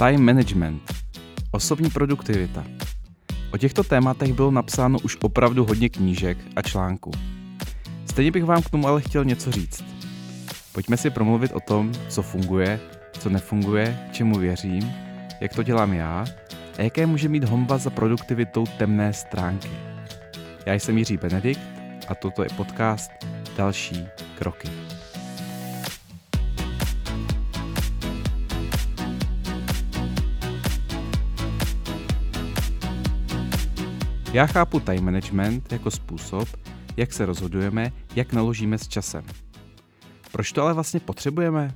Time management, osobní produktivita. O těchto tématech bylo napsáno už opravdu hodně knížek a článků. Stejně bych vám k tomu ale chtěl něco říct. Pojďme si promluvit o tom, co funguje, co nefunguje, čemu věřím, jak to dělám já a jaké může mít homba za produktivitou temné stránky. Já jsem Jiří Benedikt a toto je podcast Další kroky. Já chápu time management jako způsob, jak se rozhodujeme, jak naložíme s časem. Proč to ale vlastně potřebujeme?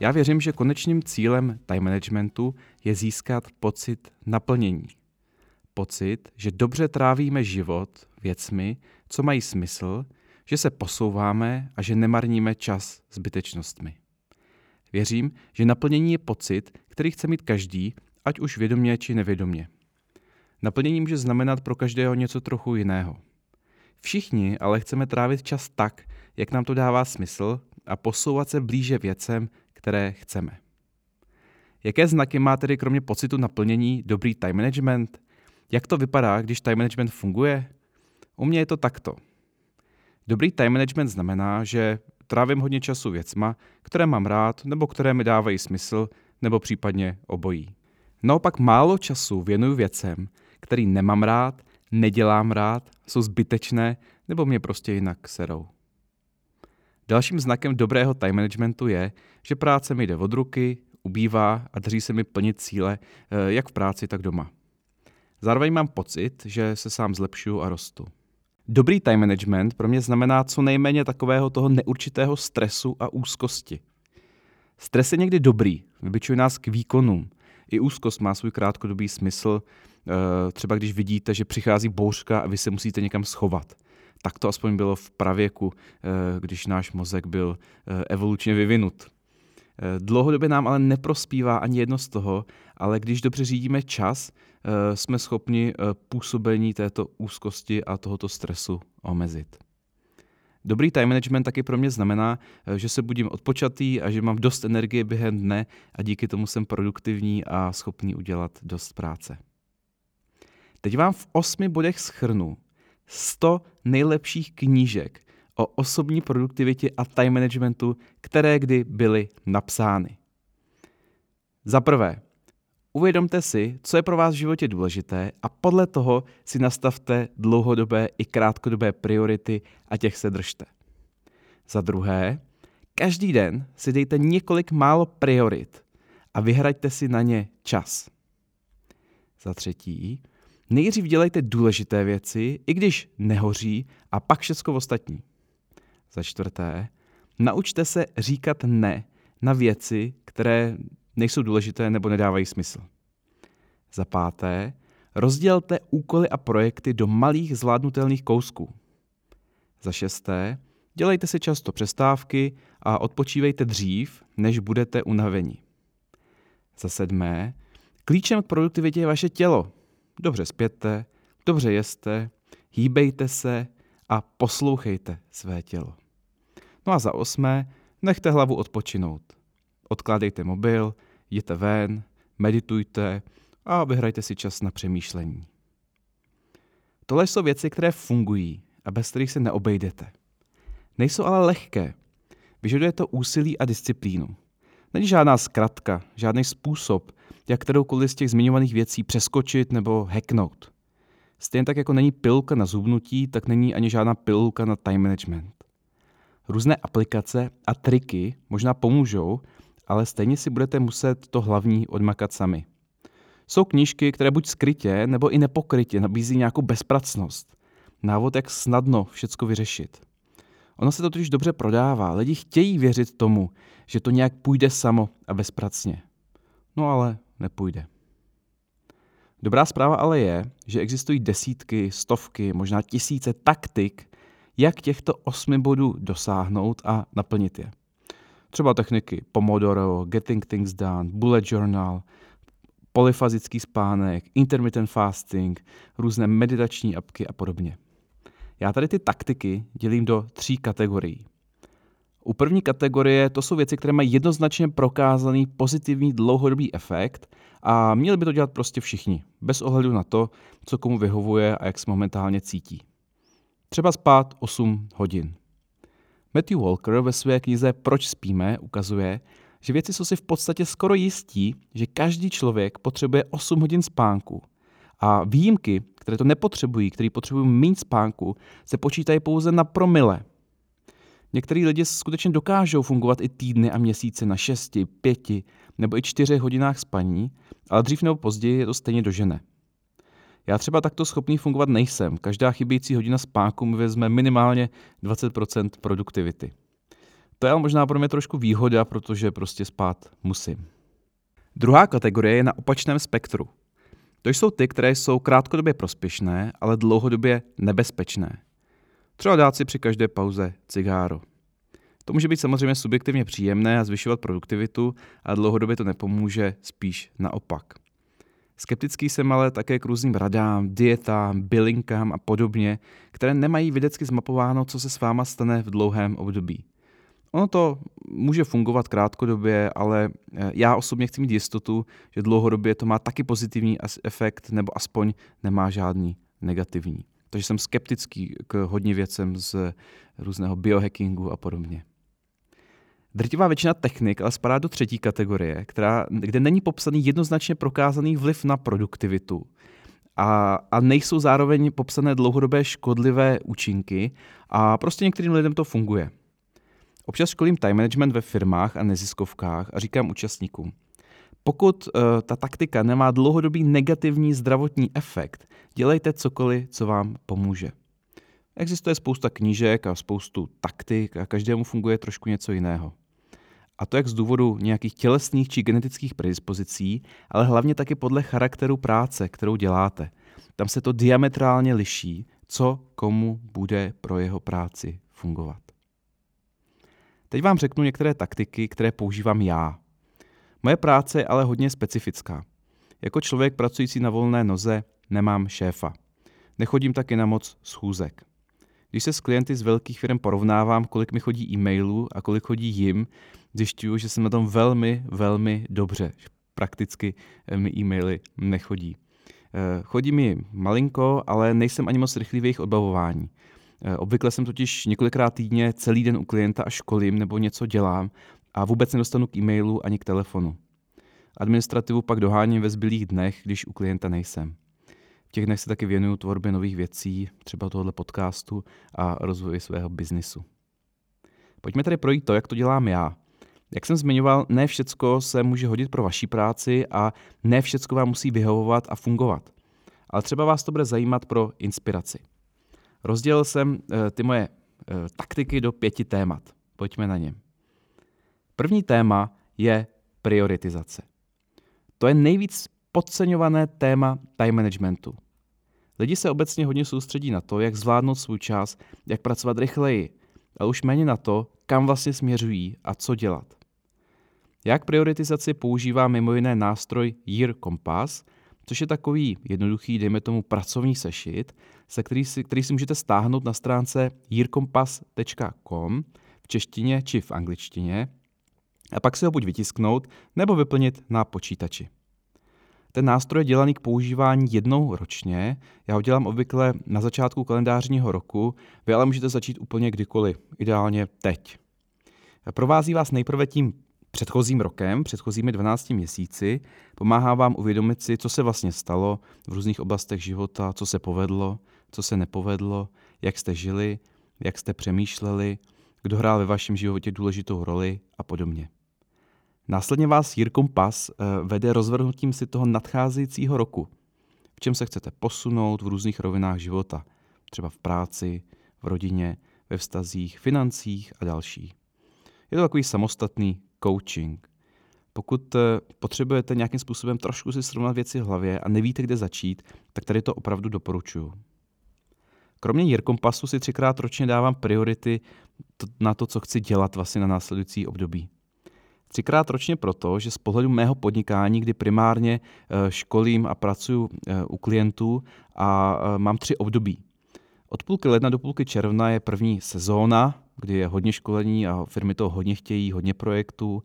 Já věřím, že konečným cílem time managementu je získat pocit naplnění. Pocit, že dobře trávíme život věcmi, co mají smysl, že se posouváme a že nemarníme čas zbytečnostmi. Věřím, že naplnění je pocit, který chce mít každý, ať už vědomě či nevědomě. Naplnění může znamenat pro každého něco trochu jiného. Všichni ale chceme trávit čas tak, jak nám to dává smysl a posouvat se blíže věcem, které chceme. Jaké znaky má tedy kromě pocitu naplnění dobrý time management? Jak to vypadá, když time management funguje? U mě je to takto. Dobrý time management znamená, že trávím hodně času věcma, které mám rád nebo které mi dávají smysl, nebo případně obojí. Naopak málo času věnuju věcem, který nemám rád, nedělám rád, jsou zbytečné nebo mě prostě jinak serou. Dalším znakem dobrého time managementu je, že práce mi jde od ruky, ubývá a daří se mi plnit cíle, eh, jak v práci, tak doma. Zároveň mám pocit, že se sám zlepšuju a rostu. Dobrý time management pro mě znamená co nejméně takového toho neurčitého stresu a úzkosti. Stres je někdy dobrý, vybičuje nás k výkonům. I úzkost má svůj krátkodobý smysl, třeba když vidíte, že přichází bouřka a vy se musíte někam schovat. Tak to aspoň bylo v pravěku, eh, když náš mozek byl eh, evolučně vyvinut. Dlouhodobě nám ale neprospívá ani jedno z toho, ale když dobře řídíme čas, jsme schopni působení této úzkosti a tohoto stresu omezit. Dobrý time management taky pro mě znamená, že se budím odpočatý a že mám dost energie během dne a díky tomu jsem produktivní a schopný udělat dost práce. Teď vám v osmi bodech schrnu 100 nejlepších knížek o osobní produktivitě a time managementu, které kdy byly napsány. Za prvé, uvědomte si, co je pro vás v životě důležité a podle toho si nastavte dlouhodobé i krátkodobé priority a těch se držte. Za druhé, každý den si dejte několik málo priorit a vyhraďte si na ně čas. Za třetí, Nejdřív dělejte důležité věci, i když nehoří, a pak všechno ostatní. Za čtvrté, naučte se říkat ne na věci, které nejsou důležité nebo nedávají smysl. Za páté, rozdělte úkoly a projekty do malých zvládnutelných kousků. Za šesté, dělejte si často přestávky a odpočívejte dřív, než budete unaveni. Za sedmé, klíčem k produktivitě je vaše tělo, dobře spěte, dobře jeste, hýbejte se a poslouchejte své tělo. No a za osmé, nechte hlavu odpočinout. Odkládejte mobil, jděte ven, meditujte a vyhrajte si čas na přemýšlení. Tohle jsou věci, které fungují a bez kterých se neobejdete. Nejsou ale lehké. Vyžaduje to úsilí a disciplínu. Není žádná zkratka, žádný způsob, jak kteroukoliv z těch zmiňovaných věcí přeskočit nebo hacknout. Stejně tak jako není pilka na zubnutí, tak není ani žádná pilka na time management. Různé aplikace a triky možná pomůžou, ale stejně si budete muset to hlavní odmakat sami. Jsou knížky, které buď skrytě nebo i nepokrytě nabízí nějakou bezpracnost. Návod, jak snadno všecko vyřešit. Ono se to totiž dobře prodává. Lidi chtějí věřit tomu, že to nějak půjde samo a bezpracně. No ale nepůjde. Dobrá zpráva ale je, že existují desítky, stovky, možná tisíce taktik, jak těchto osmi bodů dosáhnout a naplnit je. Třeba techniky Pomodoro, Getting Things Done, Bullet Journal, polyfazický spánek, intermittent fasting, různé meditační apky a podobně. Já tady ty taktiky dělím do tří kategorií. U první kategorie to jsou věci, které mají jednoznačně prokázaný pozitivní dlouhodobý efekt a měli by to dělat prostě všichni, bez ohledu na to, co komu vyhovuje a jak se momentálně cítí. Třeba spát 8 hodin. Matthew Walker ve své knize Proč spíme ukazuje, že věci jsou si v podstatě skoro jistí, že každý člověk potřebuje 8 hodin spánku. A výjimky, které to nepotřebují, které potřebují méně spánku, se počítají pouze na promile. Některý lidi skutečně dokážou fungovat i týdny a měsíce na 6, 5 nebo i 4 hodinách spaní, ale dřív nebo později je to stejně dožene. Já třeba takto schopný fungovat nejsem. Každá chybějící hodina spánku mi vezme minimálně 20% produktivity. To je ale možná pro mě trošku výhoda, protože prostě spát musím. Druhá kategorie je na opačném spektru. To jsou ty, které jsou krátkodobě prospěšné, ale dlouhodobě nebezpečné. Třeba dát si při každé pauze cigáro. To může být samozřejmě subjektivně příjemné a zvyšovat produktivitu, a dlouhodobě to nepomůže, spíš naopak. Skeptický jsem ale také k různým radám, dietám, bylinkám a podobně, které nemají vědecky zmapováno, co se s váma stane v dlouhém období. Ono to může fungovat krátkodobě, ale eh, já osobně chci mít jistotu, že dlouhodobě to má taky pozitivní efekt, nebo aspoň nemá žádný negativní. Takže jsem skeptický k hodně věcem z různého biohackingu a podobně. Drtivá většina technik ale spadá do třetí kategorie, která, kde není popsaný jednoznačně prokázaný vliv na produktivitu. A, a nejsou zároveň popsané dlouhodobé škodlivé účinky a prostě některým lidem to funguje. Občas školím time management ve firmách a neziskovkách a říkám účastníkům, pokud uh, ta taktika nemá dlouhodobý negativní zdravotní efekt, dělejte cokoliv, co vám pomůže. Existuje spousta knížek a spoustu taktik a každému funguje trošku něco jiného. A to jak z důvodu nějakých tělesných či genetických predispozicí, ale hlavně taky podle charakteru práce, kterou děláte. Tam se to diametrálně liší, co komu bude pro jeho práci fungovat. Teď vám řeknu některé taktiky, které používám já. Moje práce je ale hodně specifická. Jako člověk pracující na volné noze nemám šéfa. Nechodím taky na moc schůzek. Když se s klienty z velkých firm porovnávám, kolik mi chodí e-mailů a kolik chodí jim, zjišťuju, že jsem na tom velmi, velmi dobře. Prakticky eh, mi e-maily nechodí. Eh, chodí mi malinko, ale nejsem ani moc rychlý v jejich odbavování. Eh, obvykle jsem totiž několikrát týdně celý den u klienta a školím nebo něco dělám a vůbec nedostanu k e-mailu ani k telefonu. Administrativu pak doháním ve zbylých dnech, když u klienta nejsem. V těch dnech se taky věnuju tvorbě nových věcí, třeba tohoto podcastu a rozvoji svého biznisu. Pojďme tedy projít to, jak to dělám já. Jak jsem zmiňoval, ne všecko se může hodit pro vaší práci a ne všecko vám musí vyhovovat a fungovat. Ale třeba vás to bude zajímat pro inspiraci. Rozdělil jsem eh, ty moje eh, taktiky do pěti témat. Pojďme na ně. První téma je prioritizace. To je nejvíc podceňované téma time managementu. Lidi se obecně hodně soustředí na to, jak zvládnout svůj čas, jak pracovat rychleji, ale už méně na to, kam vlastně směřují a co dělat. Jak prioritizaci používá mimo jiné nástroj Year Compass, což je takový jednoduchý, dejme tomu, pracovní sešit, se který si, který si můžete stáhnout na stránce yearcompass.com v češtině či v angličtině a pak si ho buď vytisknout nebo vyplnit na počítači. Ten nástroj je dělaný k používání jednou ročně. Já ho dělám obvykle na začátku kalendářního roku, vy ale můžete začít úplně kdykoliv, ideálně teď. Provází vás nejprve tím předchozím rokem, předchozími 12 měsíci, pomáhá vám uvědomit si, co se vlastně stalo v různých oblastech života, co se povedlo, co se nepovedlo, jak jste žili, jak jste přemýšleli, kdo hrál ve vašem životě důležitou roli a podobně. Následně vás Jirkom Pas eh, vede rozvrhnutím si toho nadcházejícího roku, v čem se chcete posunout v různých rovinách života, třeba v práci, v rodině, ve vztazích, financích a další. Je to takový samostatný coaching. Pokud eh, potřebujete nějakým způsobem trošku si srovnat věci v hlavě a nevíte, kde začít, tak tady to opravdu doporučuji. Kromě Jirkompasu si třikrát ročně dávám priority na to, co chci dělat vlastně na následující období. Třikrát ročně proto, že z pohledu mého podnikání, kdy primárně eh, školím a pracuji eh, u klientů a mám tři období. Od půlky ledna do půlky června je první sezóna, kdy je hodně školení a firmy to hodně chtějí, hodně projektů.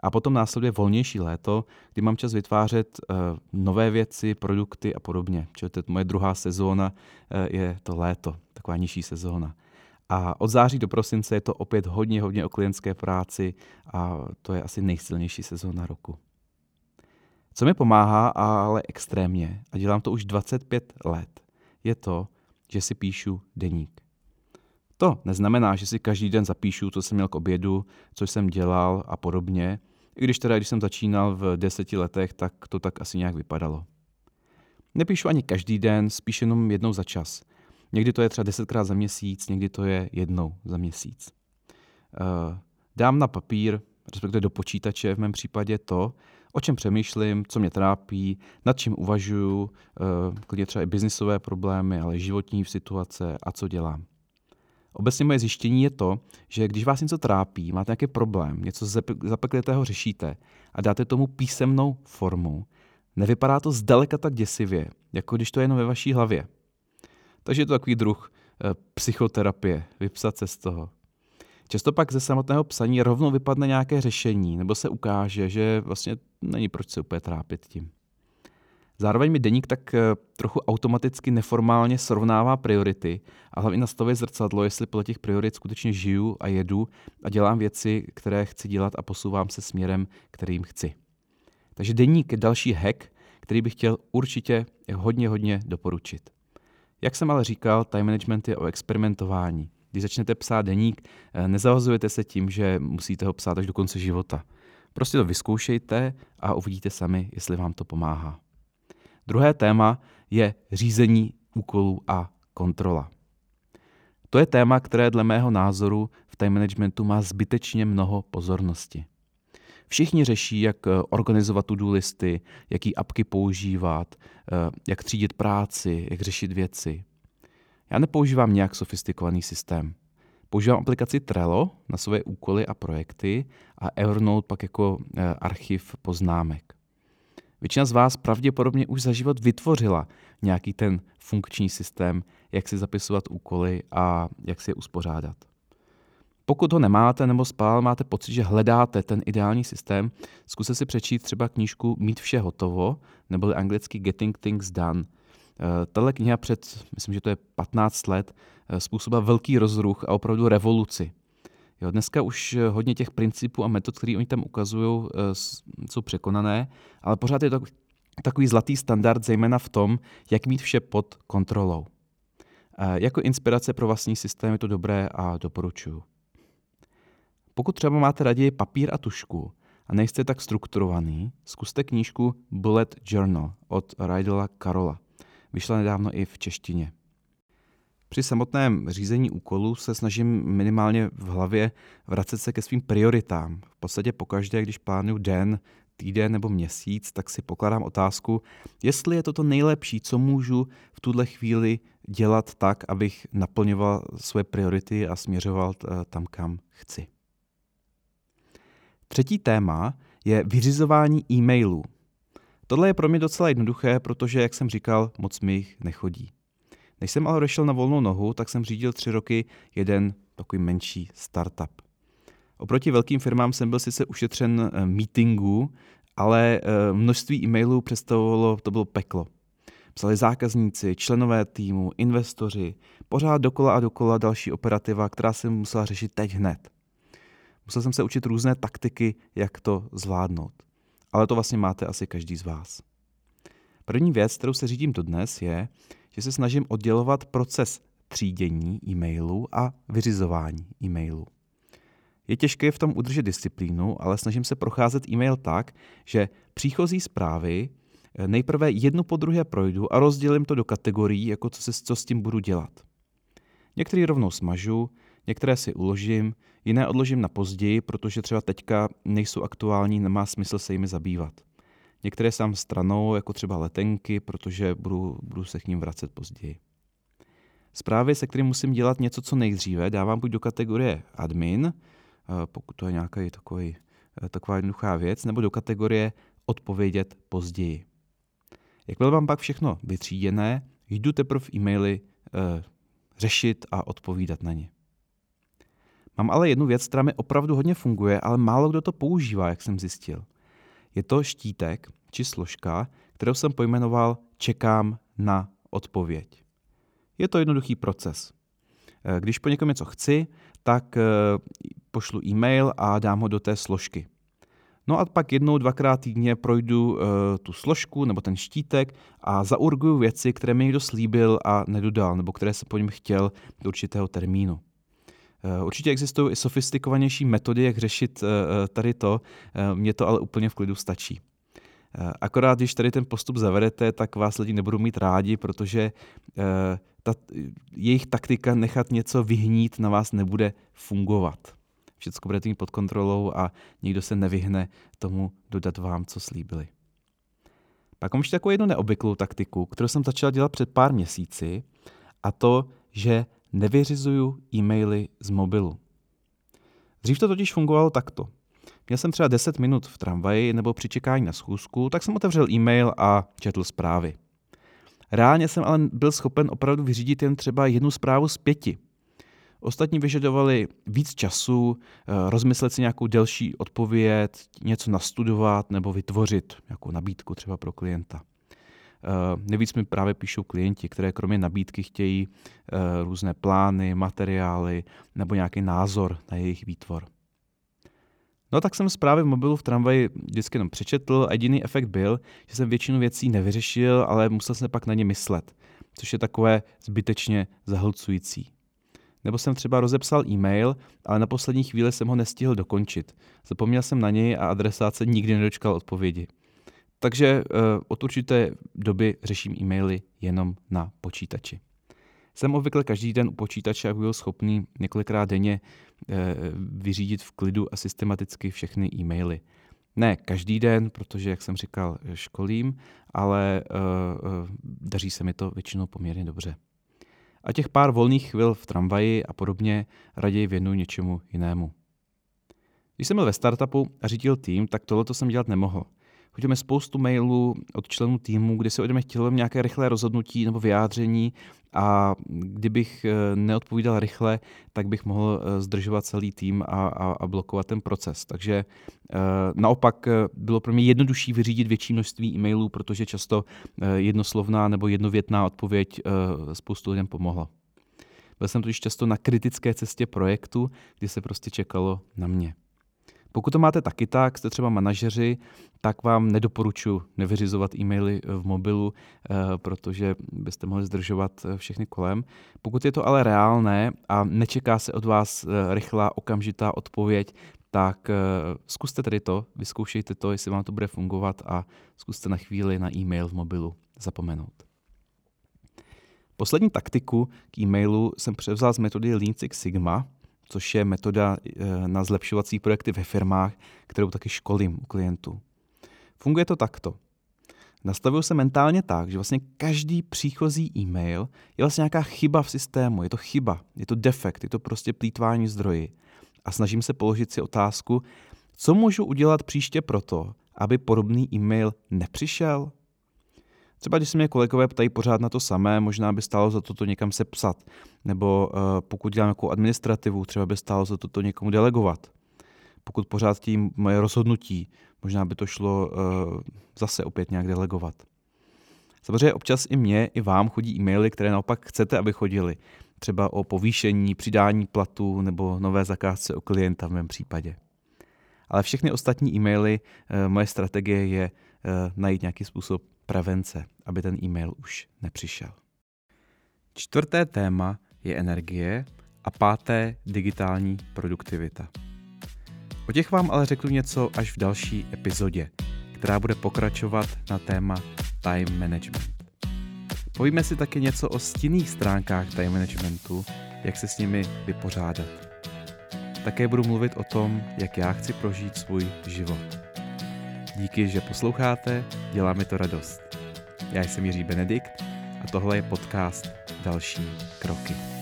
A potom následuje volnější léto, kdy mám čas vytvářet uh, nové věci, produkty a podobně. Čili to je moje druhá sezóna, uh, je to léto, taková nižší sezóna. A od září do prosince je to opět hodně, hodně o klientské práci a to je asi nejsilnější sezóna roku. Co mi pomáhá, ale extrémně, a dělám to už 25 let, je to, že si píšu deník. To neznamená, že si každý den zapíšu, co jsem měl k obědu, co jsem dělal a podobně. I když teda, když jsem začínal v deseti letech, tak to tak asi nějak vypadalo. Nepíšu ani každý den, spíš jenom jednou za čas. Někdy to je třeba desetkrát za měsíc, někdy to je jednou za měsíc. Uh, dám na papír, respektive do počítače v mém případě to, o čem přemýšlím, co mě trápí, nad čím uvažuju, uh, klidně třeba i biznisové problémy, ale životní situace a co dělám. Obecně moje zjištění je to, že když vás něco trápí, máte nějaký problém, něco zapeklitého řešíte a dáte tomu písemnou formu, nevypadá to zdaleka tak děsivě, jako když to je jenom ve vaší hlavě. Takže je to takový druh e, psychoterapie, vypsat se z toho. Často pak ze samotného psaní rovnou vypadne nějaké řešení, nebo se ukáže, že vlastně není proč se úplně trápit tím. Zároveň mi deník tak eh, trochu automaticky neformálně srovnává priority a hlavně nastavuje zrcadlo, jestli podle těch priorit skutečně žiju a jedu a dělám věci, které chci dělat a posouvám se směrem, kterým chci. Takže deník je další hack, který bych chtěl určitě hodně, hodně doporučit. Jak jsem ale říkal, time management je o experimentování. Když začnete psát deník, eh, nezavazujete se tím, že musíte ho psát až do konce života. Prostě to vyzkoušejte a uvidíte sami, jestli vám to pomáhá. Druhé téma je řízení úkolů a kontrola. To je téma, které dle mého názoru v time managementu má zbytečně mnoho pozornosti. Všichni řeší, jak eh, organizovat to-do listy, jaký apky používat, eh, jak třídit práci, jak řešit věci. Já nepoužívám nějak sofistikovaný systém. Používám aplikaci Trello na své úkoly a projekty a Evernote pak jako eh, archiv poznámek. Většina z vás pravděpodobně už za život vytvořila nějaký ten funkční systém, jak si zapisovat úkoly a jak si je uspořádat. Pokud ho nemáte nebo spál máte pocit, že hledáte ten ideální systém, zkuste si přečíst třeba knížku Mít vše hotovo, nebo anglicky Getting Things Done. Eh, tahle kniha před, myslím, že to je 15 let, eh, způsobila velký rozruch a opravdu revoluci. Jo, dneska už hodně těch principů a metod, které oni tam ukazují, eh, jsou překonané, ale pořád je to takový zlatý standard, zejména v tom, jak mít vše pod kontrolou. Jako inspirace pro vlastní systém je to dobré a doporučuju. Pokud třeba máte raději papír a tušku a nejste tak strukturovaný, zkuste knížku Bullet Journal od Rydela Karola. Vyšla nedávno i v češtině. Při samotném řízení úkolů se snažím minimálně v hlavě vracet se ke svým prioritám. V podstatě pokaždé, když plánuju den, týden nebo měsíc, tak si pokládám otázku, jestli je to to nejlepší, co můžu v tuhle chvíli dělat tak, abych naplňoval své priority a směřoval eh, tam, kam chci. Třetí téma je vyřizování e-mailů. Tohle je pro mě docela jednoduché, protože, jak jsem říkal, moc mi jich nechodí. Než jsem ale odešel na volnou nohu, tak jsem řídil tři roky jeden takový menší startup. Oproti velkým firmám jsem byl sice ušetřen eh, meetingů, ale eh, množství e-mailů představovalo, to bylo peklo. Psali zákazníci, členové týmu, investoři, pořád dokola a dokola další operativa, která se musela řešit teď hned. Musel jsem se učit různé taktiky, jak to zvládnout. Ale to vlastně máte asi každý z vás. První věc, kterou se řídím dodnes, je, že se snažím oddělovat proces třídění e-mailů a vyřizování e-mailů. Je těžké v tom udržet disciplínu, ale snažím se procházet e-mail tak, že příchozí zprávy eh, nejprve jednu po druhé projdu a rozdělím to do kategorií, jako co, se, co s tím budu dělat. Některé rovnou smažu, některé si uložím, jiné odložím na později, protože třeba teďka nejsou aktuální, nemá smysl se jimi zabývat. Některé sám stranou, jako třeba letenky, protože budu, budu se k ním vracet později. Zprávy, se kterým musím dělat něco co nejdříve, dávám buď do kategorie admin, eh, pokud to je nějaká takový, eh, taková jednoduchá věc, nebo do kategorie odpovědět později. Jakmile mám pak všechno vytříděné, jdu teprve e-maily e, řešit a odpovídat na ně. Mám ale jednu věc, která mi opravdu hodně funguje, ale málo kdo to používá, jak jsem zjistil. Je to štítek či složka, kterou jsem pojmenoval Čekám na odpověď. Je to jednoduchý proces. Eh, když po někom něco chci, tak eh, pošlu e-mail a dám ho do té složky. No a pak jednou, dvakrát týdně projdu uh, tu složku nebo ten štítek a zaurguju věci, které mi někdo slíbil a nedodal, nebo které se po něm chtěl do určitého termínu. Uh, určitě existují i sofistikovanější metody, jak řešit uh, tady to, mně to ale úplně v klidu stačí. Akorát, když tady ten postup zavedete, tak vás lidi nebudou mít rádi, protože ta, jejich taktika nechat něco vyhnít na vás nebude fungovat všechno budete mít pod kontrolou a nikdo se nevyhne tomu dodat vám, co slíbili. Pak mám ještě takovou jednu neobvyklou taktiku, kterou jsem začal dělat před pár měsíci, a to, že nevyřizuju e-maily z mobilu. Dřív to totiž fungovalo takto. Měl jsem třeba 10 minut v tramvaji nebo při čekání na schůzku, tak jsem otevřel e-mail a četl zprávy. Reálně jsem ale byl schopen opravdu vyřídit jen třeba jednu zprávu z pěti. Ostatní vyžadovali víc času, eh, rozmyslet si nějakou delší odpověď, něco nastudovat nebo vytvořit nějakou nabídku třeba pro klienta. Uh, nejvíc mi právě píšou klienti, které kromě nabídky chtějí uh, různé plány, materiály nebo nějaký názor na jejich výtvor. No tak jsem zprávy v mobilu v tramvaji vždycky jenom přečetl a jediný efekt byl, že jsem většinu věcí nevyřešil, ale musel jsem pak na ně myslet, což je takové zbytečně zahlcující. Nebo jsem třeba rozepsal e-mail, ale na poslední chvíli jsem ho nestihl dokončit. Zapomněl jsem na něj a adresát se nikdy nedočkal odpovědi. Takže uh, od určité doby řeším e-maily jenom na počítači. Jsem obvykle každý den u počítače, abych byl schopný několikrát denně uh, vyřídit v klidu a systematicky všechny e-maily. Ne každý den, protože, jak jsem říkal, školím, ale uh, daří se mi to většinou poměrně dobře. A těch pár volných chvil v tramvaji a podobně raději věnuju něčemu jinému. Když jsem byl ve startupu a řídil tým, tak tohle jsem dělat nemohl. Chodíme spoustu mailů od členů týmu, kdy se ode mě chtělo nějaké rychlé rozhodnutí nebo vyjádření a kdybych eh, neodpovídal rychle, tak bych mohl eh, zdržovat celý tým a, a, a blokovat ten proces. Takže e, naopak bylo pro mě jednodušší vyřídit větší množství e-mailů, protože často jednoslovná nebo jednovětná odpověď spoustu lidem pomohla. Byl jsem totiž často na kritické cestě projektu, kdy se prostě čekalo na mě. Pokud to máte taky tak, jste třeba manažeři, tak vám nedoporučuji nevyřizovat e-maily v mobilu, eh, protože byste mohli zdržovat eh, všechny kolem. Pokud je to ale reálné a nečeká se od vás eh, rychlá okamžitá odpověď, tak zkuste tedy to, vyzkoušejte to, jestli vám to bude fungovat a zkuste na chvíli na e-mail v mobilu zapomenout. Poslední taktiku k e-mailu jsem převzal z metody Lean Six Sigma, což je metoda eh, na zlepšovací projekty ve firmách, kterou taky školím u klientů. Funguje to takto. Nastavuju se mentálně tak, že vlastně každý příchozí e-mail je vlastně nějaká chyba v systému, je to chyba, je to defekt, je to prostě plítvání zdroji. A snažím se položit si otázku, co můžu udělat příště proto, aby podobný e-mail nepřišel? Třeba když se mě kolegové ptají pořád na to samé, možná by stálo za to to někam sepsat. Nebo uh, pokud dělám nějakou administrativu, třeba by stálo za to to někomu delegovat. Pokud pořád tím moje rozhodnutí, možná by to šlo uh, zase opět nějak delegovat. Samozřejmě občas i mně, i vám chodí e-maily, které naopak chcete, aby chodili. Třeba o povýšení, přidání platu nebo nové zakázce o klienta v mém případě. Ale všechny ostatní e-maily, uh, moje strategie je najít nějaký způsob prevence, aby ten e-mail už nepřišel. Čtvrté téma je energie a páté digitální produktivita. O těch vám ale řeknu něco až v další epizodě, která bude pokračovat na téma time management. Povíme si taky něco o stinných stránkách time managementu, jak se s nimi vypořádat. Také budu mluvit o tom, jak já chci prožít svůj život. Díky, že posloucháte, dělá mi to radost. Já jsem Jiří Benedikt a tohle je podcast Další kroky.